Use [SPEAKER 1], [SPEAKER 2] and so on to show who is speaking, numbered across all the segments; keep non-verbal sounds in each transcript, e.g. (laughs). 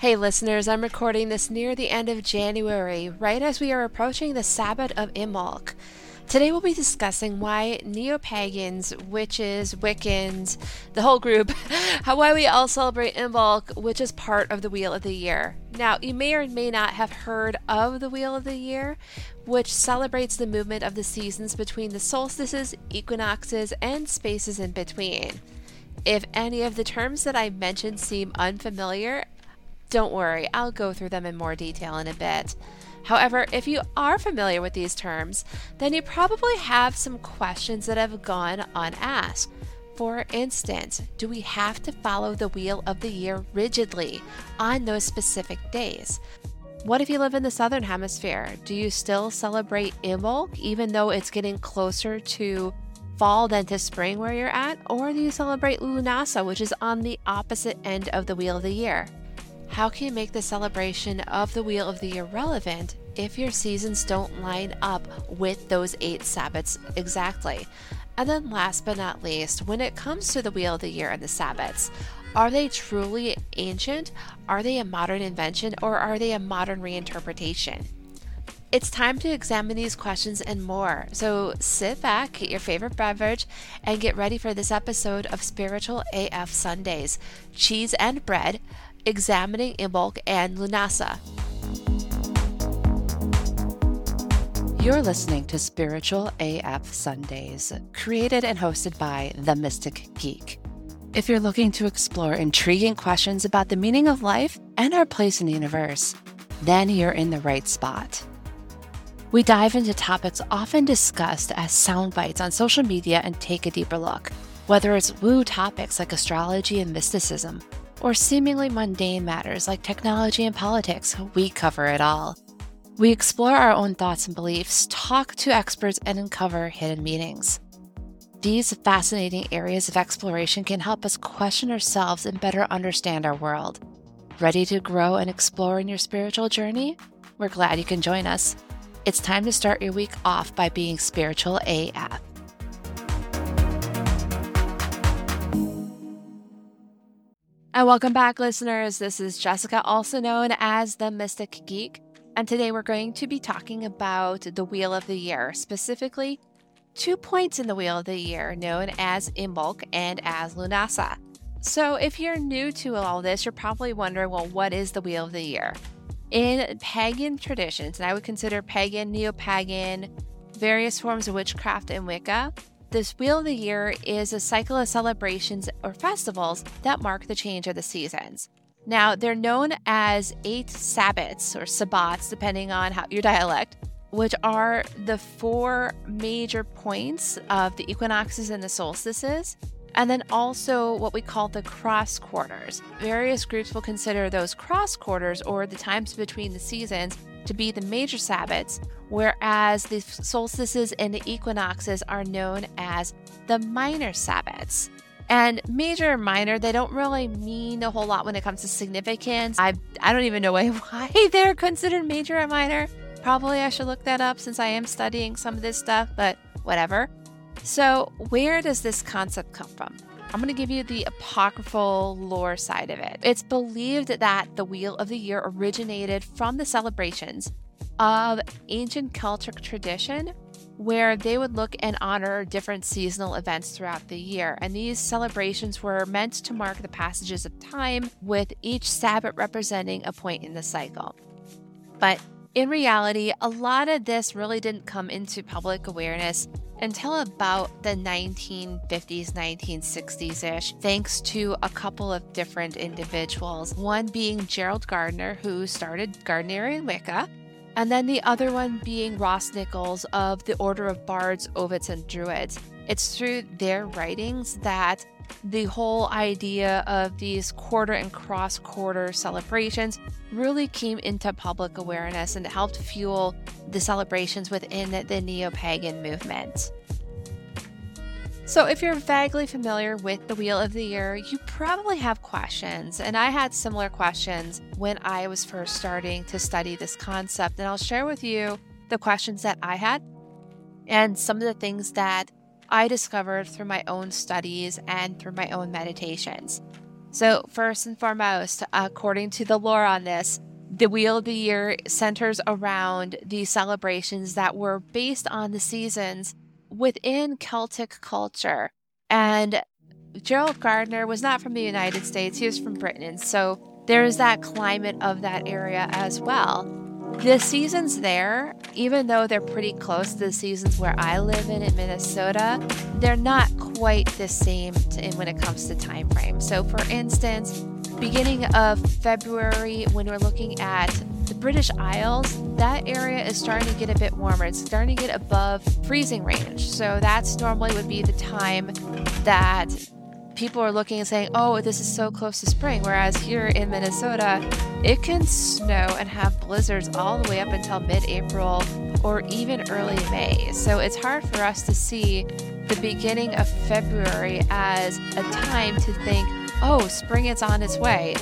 [SPEAKER 1] Hey listeners, I'm recording this near the end of January, right as we are approaching the Sabbath of Imbolc. Today we'll be discussing why neo-pagans, witches, Wiccans, the whole group, (laughs) how why we all celebrate Imbolc, which is part of the Wheel of the Year. Now, you may or may not have heard of the Wheel of the Year, which celebrates the movement of the seasons between the solstices, equinoxes, and spaces in between. If any of the terms that I mentioned seem unfamiliar, don't worry, I'll go through them in more detail in a bit. However, if you are familiar with these terms, then you probably have some questions that have gone unasked. For instance, do we have to follow the wheel of the year rigidly on those specific days? What if you live in the southern hemisphere? Do you still celebrate Imbolc even though it's getting closer to fall than to spring where you're at? Or do you celebrate Lughnasadh, which is on the opposite end of the wheel of the year? How can you make the celebration of the Wheel of the Year relevant if your seasons don't line up with those eight Sabbats exactly? And then, last but not least, when it comes to the Wheel of the Year and the Sabbats, are they truly ancient? Are they a modern invention? Or are they a modern reinterpretation? It's time to examine these questions and more. So sit back, get your favorite beverage, and get ready for this episode of Spiritual AF Sundays Cheese and Bread examining Imbolc and Lunasa.
[SPEAKER 2] You're listening to Spiritual AF Sundays, created and hosted by The Mystic Geek. If you're looking to explore intriguing questions about the meaning of life and our place in the universe, then you're in the right spot. We dive into topics often discussed as sound bites on social media and take a deeper look. Whether it's woo topics like astrology and mysticism, or seemingly mundane matters like technology and politics, we cover it all. We explore our own thoughts and beliefs, talk to experts, and uncover hidden meanings. These fascinating areas of exploration can help us question ourselves and better understand our world. Ready to grow and explore in your spiritual journey? We're glad you can join us. It's time to start your week off by being spiritual AF.
[SPEAKER 1] And welcome back, listeners. This is Jessica, also known as the Mystic Geek. And today we're going to be talking about the Wheel of the Year, specifically two points in the Wheel of the Year known as Imbolc and as Lughnasadh. So, if you're new to all this, you're probably wondering well, what is the Wheel of the Year? In pagan traditions, and I would consider pagan, neo pagan, various forms of witchcraft and Wicca, this Wheel of the Year is a cycle of celebrations or festivals that mark the change of the seasons. Now, they're known as eight Sabbats or Sabbats, depending on how your dialect, which are the four major points of the equinoxes and the solstices, and then also what we call the cross quarters. Various groups will consider those cross quarters or the times between the seasons to be the major Sabbats, whereas the solstices and the equinoxes are known as the minor Sabbats. And major and minor, they don't really mean a whole lot when it comes to significance. I, I don't even know why, (laughs) why they're considered major and minor. Probably I should look that up since I am studying some of this stuff, but whatever. So, where does this concept come from? I'm going to give you the apocryphal lore side of it. It's believed that the Wheel of the Year originated from the celebrations of ancient Celtic tradition where they would look and honor different seasonal events throughout the year. And these celebrations were meant to mark the passages of time, with each Sabbat representing a point in the cycle. But in reality, a lot of this really didn't come into public awareness until about the 1950s, 1960s ish, thanks to a couple of different individuals. One being Gerald Gardner, who started Gardnerian Wicca, and then the other one being Ross Nichols of the Order of Bards, Ovids, and Druids. It's through their writings that the whole idea of these quarter and cross quarter celebrations really came into public awareness and helped fuel the celebrations within the neo pagan movement. So, if you're vaguely familiar with the Wheel of the Year, you probably have questions. And I had similar questions when I was first starting to study this concept. And I'll share with you the questions that I had and some of the things that I discovered through my own studies and through my own meditations. So, first and foremost, according to the lore on this, the Wheel of the Year centers around these celebrations that were based on the seasons within Celtic culture. And Gerald Gardner was not from the United States, he was from Britain. So there is that climate of that area as well. The seasons there, even though they're pretty close to the seasons where I live in in Minnesota, they're not quite the same to, when it comes to time frame. So for instance, beginning of February, when we're looking at the British Isles, that area is starting to get a bit warmer. It's starting to get above freezing range. So that's normally would be the time that people are looking and saying, oh, this is so close to spring. Whereas here in Minnesota, it can snow and have blizzards all the way up until mid April or even early May. So it's hard for us to see the beginning of February as a time to think, oh, spring is on its way,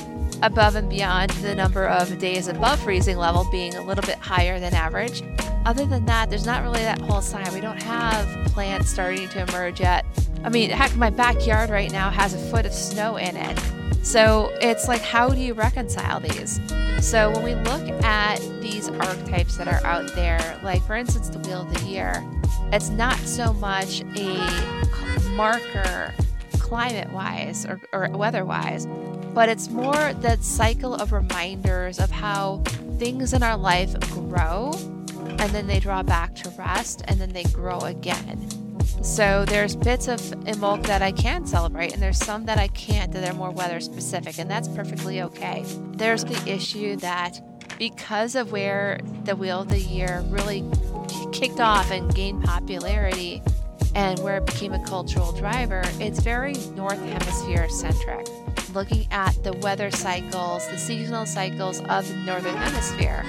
[SPEAKER 1] above and beyond the number of days above freezing level being a little bit higher than average. Other than that, there's not really that whole sign. We don't have plants starting to emerge yet. I mean, heck, my backyard right now has a foot of snow in it. So it's like, how do you reconcile these? So when we look at these archetypes that are out there, like for instance, the Wheel of the Year, it's not so much a marker climate wise or, or weather wise, but it's more that cycle of reminders of how things in our life grow and then they draw back to rest and then they grow again. So there's bits of Imbolc that I can celebrate, and there's some that I can't that are more weather specific, and that's perfectly okay. There's the issue that because of where the Wheel of the Year really kicked off and gained popularity, and where it became a cultural driver, it's very North Hemisphere centric, looking at the weather cycles, the seasonal cycles of the Northern Hemisphere.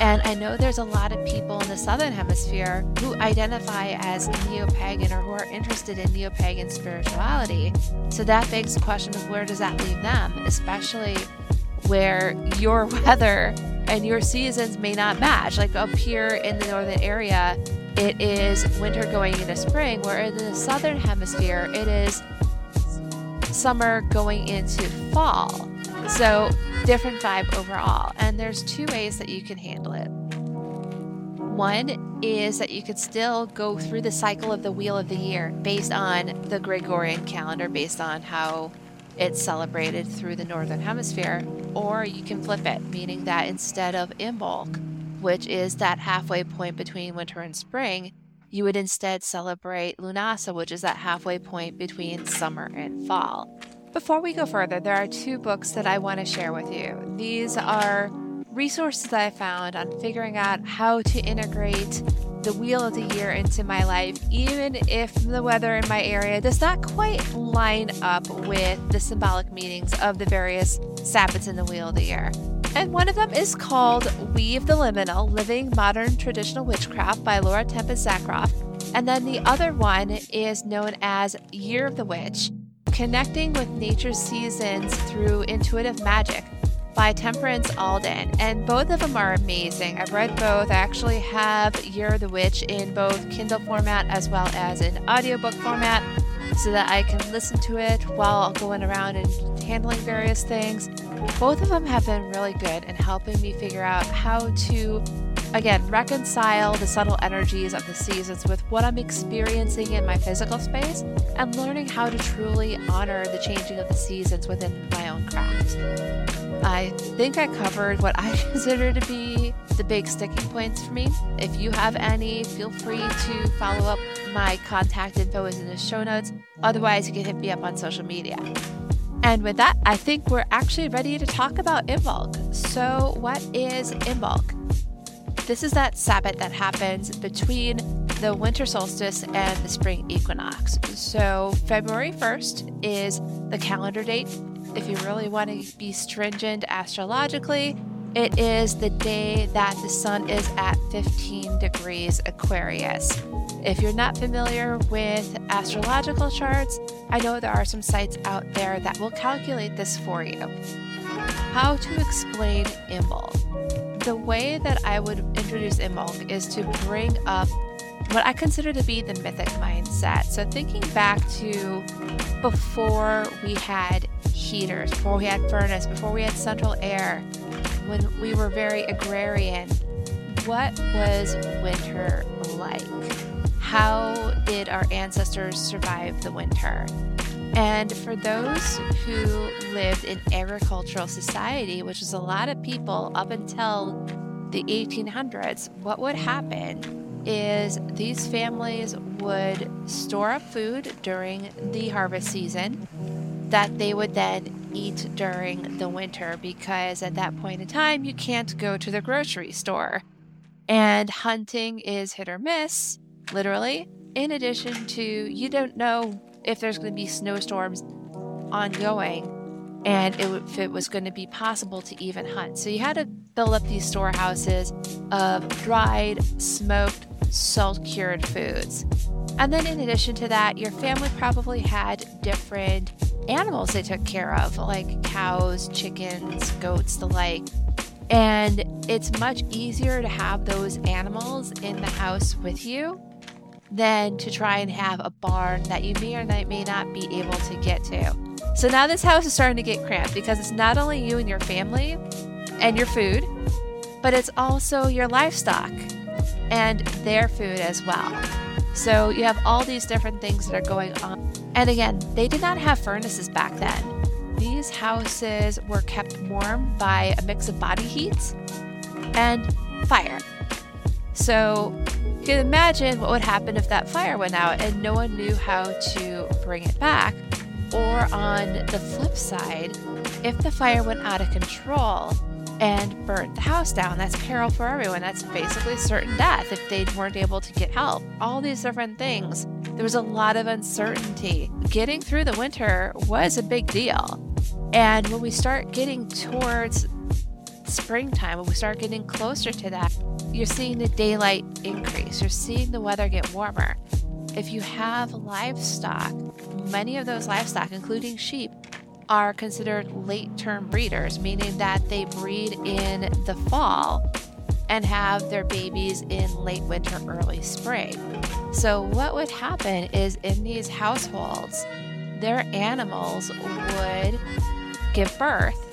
[SPEAKER 1] And I know there's a lot of people in the Southern Hemisphere who identify as neo pagan or who are interested in neo pagan spirituality. So that begs the question of where does that leave them, especially where your (laughs) weather and your seasons may not match. Like up here in the northern area, it is winter going into spring, where in the southern hemisphere, it is summer going into fall. So, different vibe overall. And there's two ways that you can handle it. One is that you could still go through the cycle of the wheel of the year based on the Gregorian calendar, based on how it's celebrated through the northern hemisphere, or you can flip it, meaning that instead of Imbolc, which is that halfway point between winter and spring, you would instead celebrate Lunasa, which is that halfway point between summer and fall. Before we go further, there are two books that I want to share with you. These are resources that I found on figuring out how to integrate the wheel of the year into my life, even if the weather in my area does not quite line up with the symbolic meanings of the various Sabbats in the wheel of the year. And one of them is called Weave the Liminal Living Modern Traditional Witchcraft by Laura Tempest Zakroff. And then the other one is known as Year of the Witch Connecting with Nature's Seasons Through Intuitive Magic by Temperance Alden. And both of them are amazing. I've read both. I actually have Year the Witch in both Kindle format as well as in audiobook format so that I can listen to it while going around and handling various things. Both of them have been really good in helping me figure out how to, again, reconcile the subtle energies of the seasons with what I'm experiencing in my physical space and learning how to truly honor the changing of the seasons within my own craft. I think I covered what I (laughs) consider to be the big sticking points for me. If you have any, feel free to follow up. My contact info is in the show notes. Otherwise, you can hit me up on social media. And with that, I think we're actually ready to talk about Imbolc. So, what is Imbolc? This is that Sabbat that happens between the winter solstice and the spring equinox. So, February 1st is the calendar date. If you really want to be stringent astrologically, it is the day that the sun is at 15 degrees Aquarius. If you're not familiar with astrological charts, I know there are some sites out there that will calculate this for you. How to explain Imbolc? The way that I would introduce Imbolc is to bring up what I consider to be the mythic mindset. So, thinking back to before we had heaters, before we had furnace, before we had central air, when we were very agrarian, what was winter like? How did our ancestors survive the winter? And for those who lived in agricultural society, which is a lot of people up until the 1800s, what would happen is these families would store up food during the harvest season that they would then eat during the winter because at that point in time you can't go to the grocery store. And hunting is hit or miss, literally. In addition to, you don't know if there's going to be snowstorms ongoing and it, if it was going to be possible to even hunt. So you had to build up these storehouses of dried, smoked, salt cured foods. And then, in addition to that, your family probably had different animals they took care of, like cows, chickens, goats, the like. And it's much easier to have those animals in the house with you than to try and have a barn that you may or may not be able to get to. So now this house is starting to get cramped because it's not only you and your family and your food, but it's also your livestock and their food as well. So you have all these different things that are going on. And again, they did not have furnaces back then. These houses were kept warm by a mix of body heat and fire. So can imagine what would happen if that fire went out and no one knew how to bring it back. Or on the flip side, if the fire went out of control and burnt the house down, that's peril for everyone. That's basically certain death if they weren't able to get help. All these different things. There was a lot of uncertainty. Getting through the winter was a big deal. And when we start getting towards springtime, when we start getting closer to that, you're seeing the daylight increase, you're seeing the weather get warmer. If you have livestock, many of those livestock, including sheep, are considered late term breeders, meaning that they breed in the fall and have their babies in late winter, early spring. So, what would happen is in these households, their animals would give birth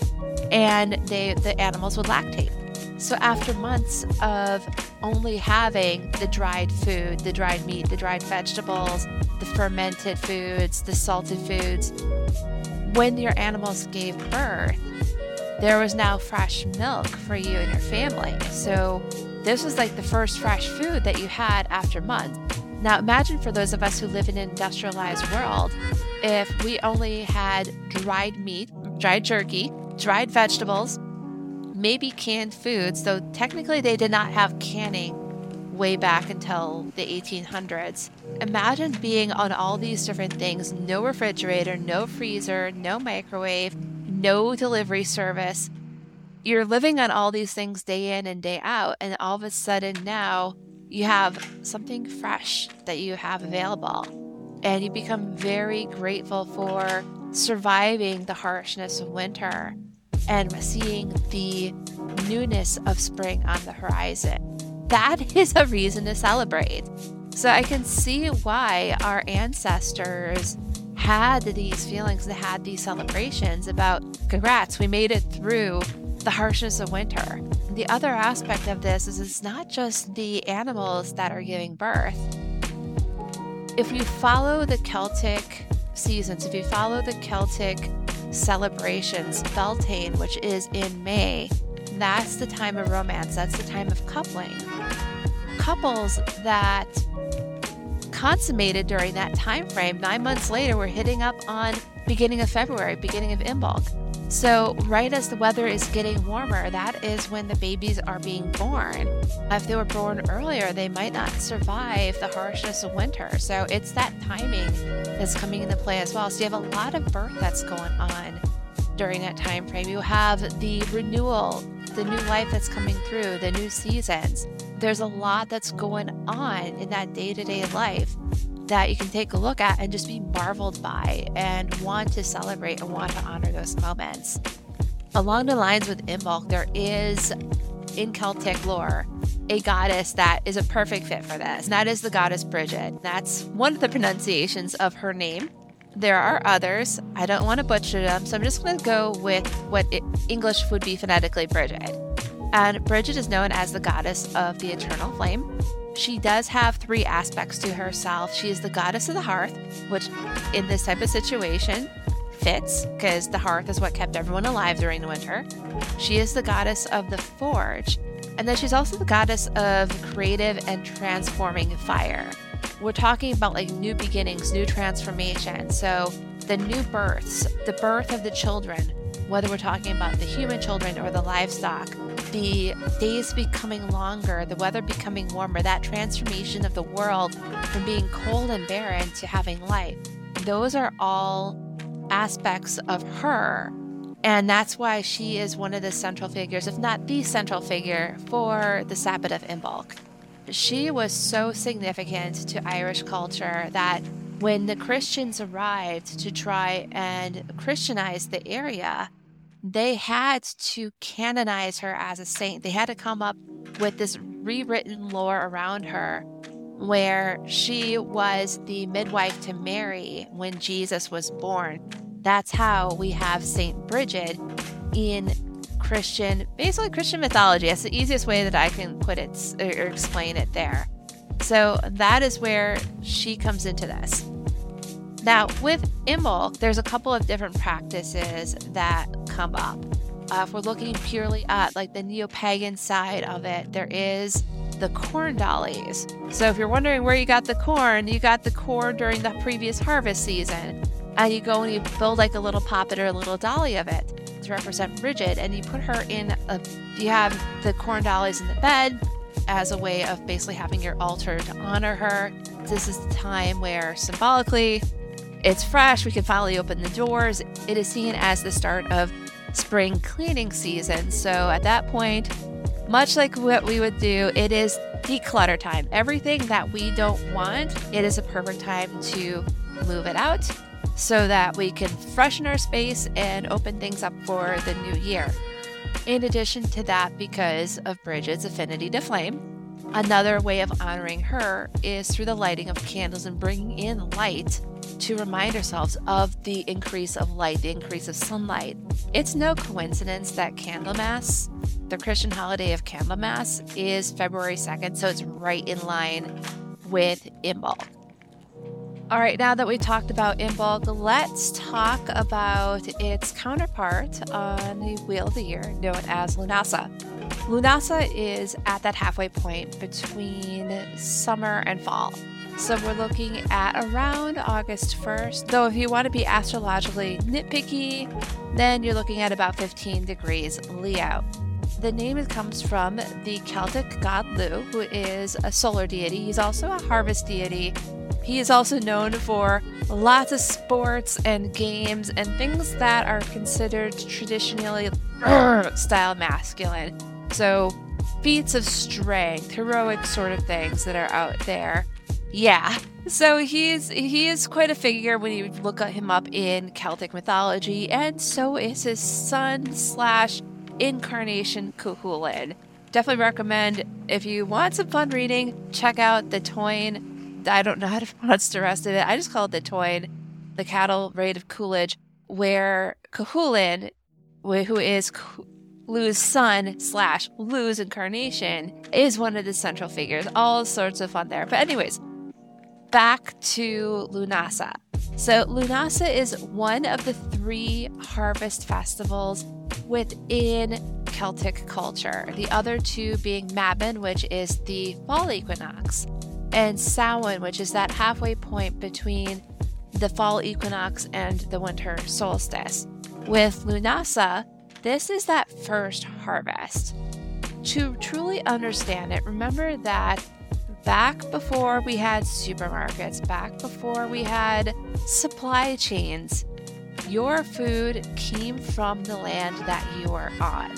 [SPEAKER 1] and they the animals would lactate. So after months of only having the dried food, the dried meat, the dried vegetables, the fermented foods, the salted foods, when your animals gave birth, there was now fresh milk for you and your family. So this was like the first fresh food that you had after months. Now imagine for those of us who live in an industrialized world, if we only had dried meat, dried jerky, dried vegetables, maybe canned foods, though technically they did not have canning way back until the 1800s. Imagine being on all these different things no refrigerator, no freezer, no microwave, no delivery service. You're living on all these things day in and day out, and all of a sudden now you have something fresh that you have available. And you become very grateful for surviving the harshness of winter and seeing the newness of spring on the horizon. That (laughs) is a reason to celebrate. So I can see why our ancestors had these feelings, they had these celebrations about congrats, we made it through the harshness of winter. The other aspect of this is it's not just the animals that are giving birth. If you follow the Celtic seasons, if you follow the Celtic celebrations, Beltane, which is in May, that's the time of romance, that's the time of coupling. Couples that consummated during that time frame, nine months later, we're hitting up on beginning of February, beginning of Imbolc. So, right as the weather is getting warmer, that is when the babies are being born. If they were born earlier, they might not survive the harshness of winter. So, it's that timing that's coming into play as well. So, you have a lot of birth that's going on during that time frame. You have the renewal, the new life that's coming through, the new seasons. There's a lot that's going on in that day to day life that you can take a look at and just be marveled by and want to celebrate and want to honor those moments. Along the lines with Imbolc, there is in Celtic lore a goddess that is a perfect fit for this. And that is the goddess Bridget. That's one of the pronunciations of her name. There are others. I don't want to butcher them, so I'm just going to go with what it, English would be phonetically Bridget. And Bridget is known as the goddess of the eternal flame. She does have three aspects to herself. She is the goddess of the hearth, which in this type of situation fits because the hearth is what kept everyone alive during the winter. She is the goddess of the forge, and then she's also the goddess of creative and transforming fire. We're talking about like new beginnings, new transformation. So the new births, the birth of the children, whether we're talking about the human children or the livestock, the days becoming longer, the weather becoming warmer, that transformation of the world from being cold and barren to having life. Those are all aspects of her. And that's why she is one of the central figures, if not the central figure, for the Sabbath of Imbolc. She was so significant to Irish culture that when the Christians arrived to try and Christianize the area, they had to canonize her as a saint. They had to come up with this rewritten lore around her where she was the midwife to Mary when Jesus was born. That's how we have Saint Bridget in Christian, basically Christian mythology. That's the easiest way that I can put it or explain it there. So that is where she comes into this. Now, with Imbolc, there's a couple of different practices that come up. Uh, if we're looking purely at like the neo-pagan side of it, there is the corn dollies. So if you're wondering where you got the corn, you got the corn during the previous harvest season. And you go and you build like a little puppet or a little dolly of it to represent Bridget, and you put her in a. You have the corn dollies in the bed as a way of basically having your altar to honor her. This is the time where symbolically it's fresh. We can finally open the doors. It is seen as the start of spring cleaning season. So at that point, much like what we would do, it is declutter time. Everything that we don't want, it is a perfect time to move it out so that we can freshen our space and open things up for the new year. In addition to that, because of Bridget's affinity to flame, another way of honoring her is through the lighting of candles and bringing in light to remind ourselves of the increase of light, the increase of sunlight. It's no coincidence that Candlemas, the Christian holiday of Candlemas, is February 2nd, so it's right in line with Imbolc. All right, now that we talked about Imbolc, let's talk about its counterpart on the Wheel of the Year, known as Lunasa. Lunasa is at that halfway point between summer and fall. So we're looking at around August 1st. Though, if you want to be astrologically nitpicky, then you're looking at about 15 degrees Leo. The name comes from the Celtic god Lugh, who is a solar deity. He's also a harvest deity. He is also known for lots of sports and games and things that are considered traditionally (clears throat) style masculine. So, feats of strength, heroic sort of things that are out there. Yeah. So he's he is quite a figure when you look at him up in Celtic mythology, and so is his son slash incarnation Cuchulainn. Definitely recommend if you want some fun reading, check out the Táin. I don't know how to (laughs) pronounce the rest of it. I just call it the Táin, the cattle raid of Coolidge, where Cuchulainn, who is Lugh's son slash Lugh's incarnation, is one of the central figures. All sorts of fun there. But anyways, back to Lunasa. So, Lunasa is one of the three harvest festivals within Celtic culture, the other two being Mabon, which is the fall equinox, and Samhain, which is that halfway point between the fall equinox and the winter solstice. With Lunasa, this is that first harvest. To truly understand it, remember that back before we had supermarkets, back before we had supply chains, your food came from the land that you were on.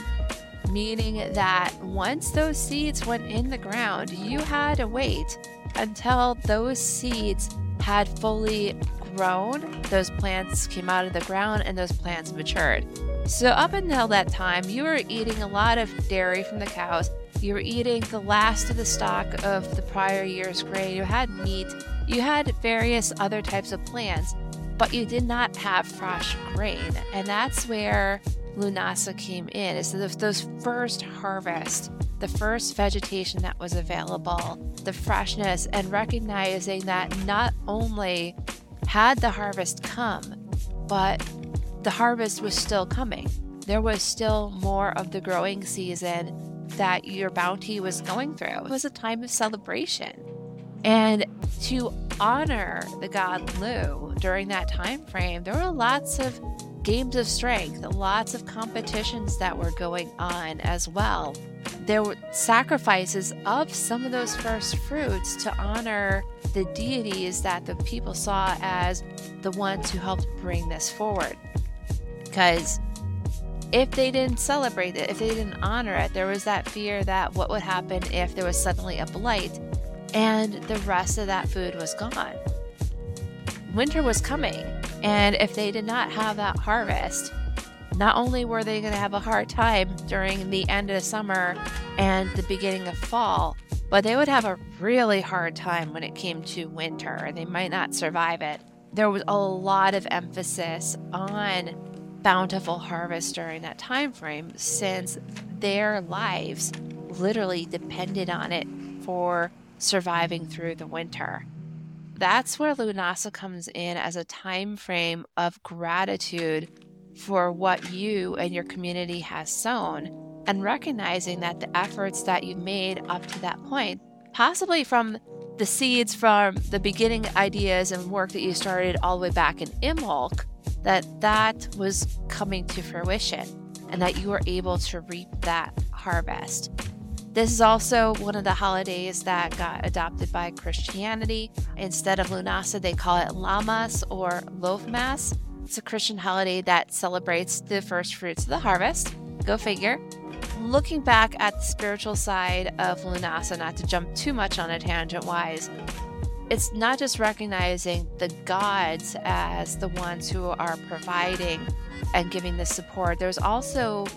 [SPEAKER 1] Meaning that once those seeds went in the ground, you had to wait until those seeds had fully grown, those plants came out of the ground, and those plants matured. So, up until that time, you were eating a lot of dairy from the cows you were eating the last of the stock of the prior year's grain. You had meat. You had various other types of plants. but you did not have fresh grain. And that's where Lunasa came in, is those first harvest, the first vegetation that was available, the freshness, and recognizing that not only had the harvest come, but the harvest was still coming. There was still more of the growing season that your bounty was going through. It was a time of celebration. And to honor the god Lugh during that time frame, there were lots of games of strength, lots of competitions that were going on as well. There were sacrifices of some of those first fruits to honor the deities that the people saw as the ones who helped bring this forward. Because if they didn't celebrate it, if they didn't honor it, there was that fear that what would happen if there was suddenly a blight and the rest of that food was gone. Winter was coming, and if they did not have that harvest, not only were they going to have a hard time during the end of the summer and the beginning of fall, but they would have a really hard time when it came to winter. They might not survive it. There was a lot of emphasis on bountiful harvest during that time frame since their lives literally depended on it for surviving through the winter. That's where Lunasa comes in as a time frame of gratitude for what you and your community has sown and recognizing that the efforts that you've made up to that point, possibly from the seeds from the beginning ideas and work that you started all the way back in Imbolc, that that was coming to fruition and that you were able to reap that harvest. This is also one of the holidays that got adopted by Christianity. Instead of Lunasa, they call it Lammas or Loafmas. It's a Christian holiday that celebrates the first fruits of the harvest. Go figure. Looking back at the spiritual side of Lunasa, not to jump too much on a tangent wise, it's not just recognizing the gods as the ones who are providing and giving the support. There's also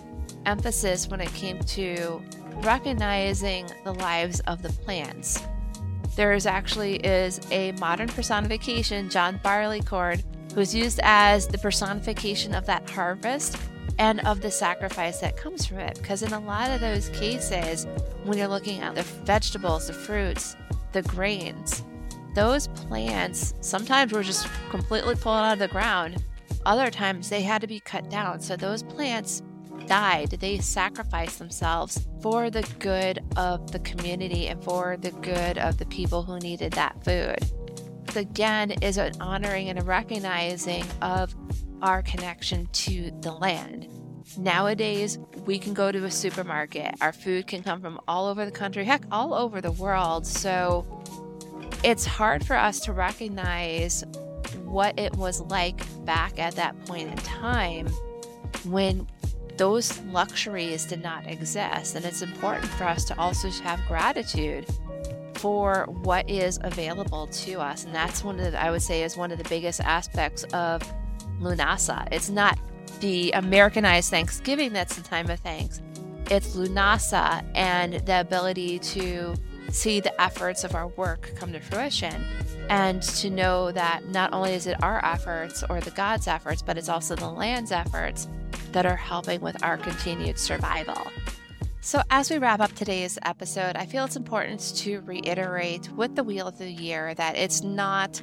[SPEAKER 1] emphasis when it came to recognizing the lives of the plants. There is actually is a modern personification, John Barleycorn, who's used as the personification of that harvest and of the sacrifice that comes from it. Because in a lot of those cases, when you're looking at the vegetables, the fruits, the grains, those plants sometimes were just completely pulled out of the ground. Other times they had to be cut down. So those plants died, they sacrificed themselves for the good of the community and for the good of the people who needed that food. Again, is an honoring and a recognizing of our connection to the land. Nowadays, we can go to a supermarket. Our food can come from all over the country, heck, all over the world. So it's hard for us to recognize what it was like back at that point in time when those luxuries did not exist. And it's important for us to also have gratitude for what is available to us. And that's one of the, I would say, is one of the biggest aspects of Lunasa. It's not the Americanized Thanksgiving that's the time of thanks. It's Lunasa and the ability to see the efforts of our work come to fruition and to know that not only is it our efforts or the God's efforts, but it's also the land's efforts that are helping with our continued survival. So, as we wrap up today's episode, I feel it's important to reiterate with the Wheel of the Year that it's not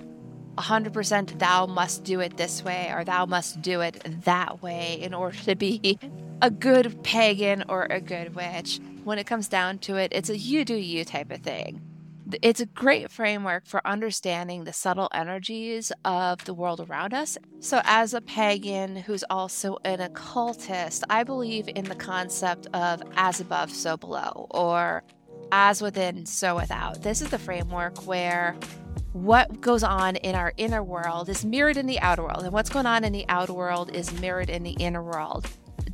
[SPEAKER 1] 100% thou must do it this way or thou must do it that way in order to be a good pagan or a good witch. When it comes down to it, it's a you do you type of thing it's a great framework for understanding the subtle energies of the world around us. So, as a pagan who's also an occultist, I believe in the concept of as above, so below, or as within, so without. This is the framework where what goes on in our inner world is mirrored in the outer world, and what's going on in the outer world is mirrored in the inner world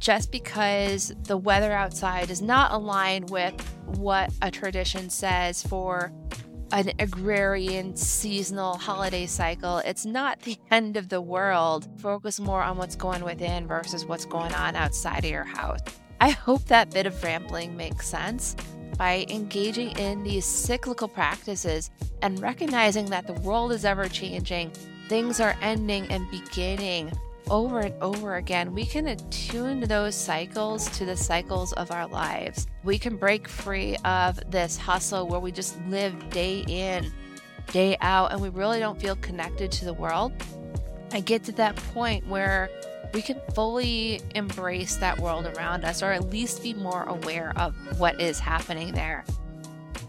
[SPEAKER 1] just because the weather outside does not align with what a tradition says for an agrarian seasonal holiday cycle, it's not the (laughs) end of the world. Focus more on what's going within versus what's going on outside of your house. I hope that bit of rambling makes sense. By engaging in these cyclical practices and recognizing that the world is ever changing, things are ending and beginning over and over again, we can attune those cycles to the cycles of our lives. We can break free of this hustle where we just live day in, day out, and we really don't feel connected to the world. I get to that point where we can fully embrace that world around us, or at least be more aware of what is happening there.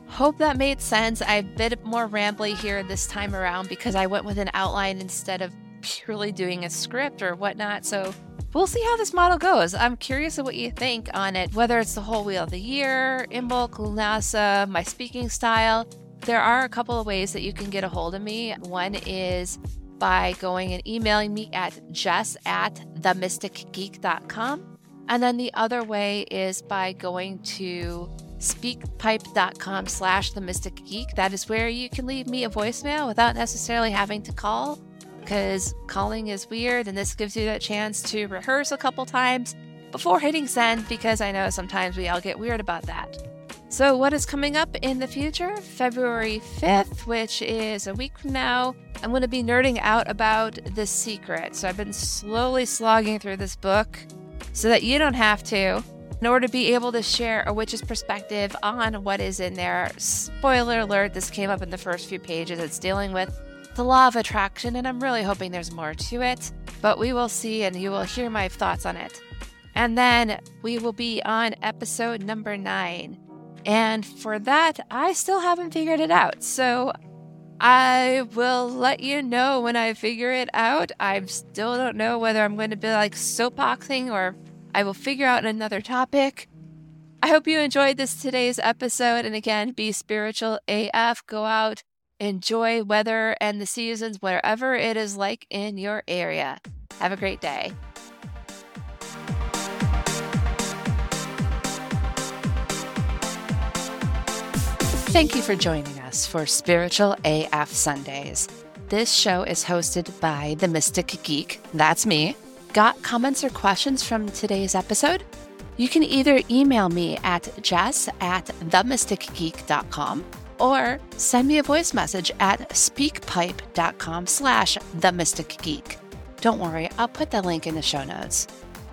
[SPEAKER 1] Hope that made sense. I've been a bit more rambly here this time around because I went with an outline instead of purely doing a script or whatnot. So we'll see how this model goes. I'm curious of what you think on it, whether it's the whole wheel of the year, Imbolc, Lunasa, my speaking style. There are a couple of ways that you can get a hold of me. One is by going and emailing me at jess at themysticgeek.com. And then the other way is by going to speakpipe.com slash the mystic geek. That is where you can leave me a voicemail without necessarily having to call because calling is weird, and this gives you that chance to rehearse a couple times before hitting send because I know sometimes we all get weird about that. So, what is coming up in the future? February 5th, which is a week from now, I'm going to be nerding out about The Secret. So, I've been slowly slogging through this book so that you don't have to, in order to be able to share a witch's perspective on what is in there. Spoiler alert, this came up in the first few pages. It's dealing with the law of attraction, and I'm really hoping there's more to it, but we will see and you will hear my thoughts on it. And then we will be on episode number nine. And for that, I still haven't figured it out. So I will let you know when I figure it out. I still don't know whether I'm going to be like soapboxing or I will figure out another topic. I hope you enjoyed this today's episode. And again, be spiritual AF. Go out, Enjoy weather and the seasons wherever it is like in your area. Have a great day.
[SPEAKER 2] Thank you for joining us for Spiritual AF Sundays. This show is hosted by The Mystic Geek. That's me. Got comments or questions from today's episode? You can either email me at jess at themysticgeek.com or send me a voice message at speakpipe.com slash the mystic geek. Don't worry, I'll put the link in the show notes.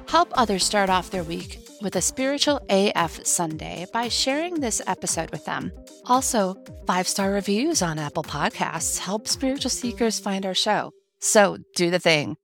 [SPEAKER 2] Help others start off their week with a spiritual AF Sunday by sharing this episode with them. Also, five star reviews on Apple Podcasts help spiritual seekers find our show. So do the thing.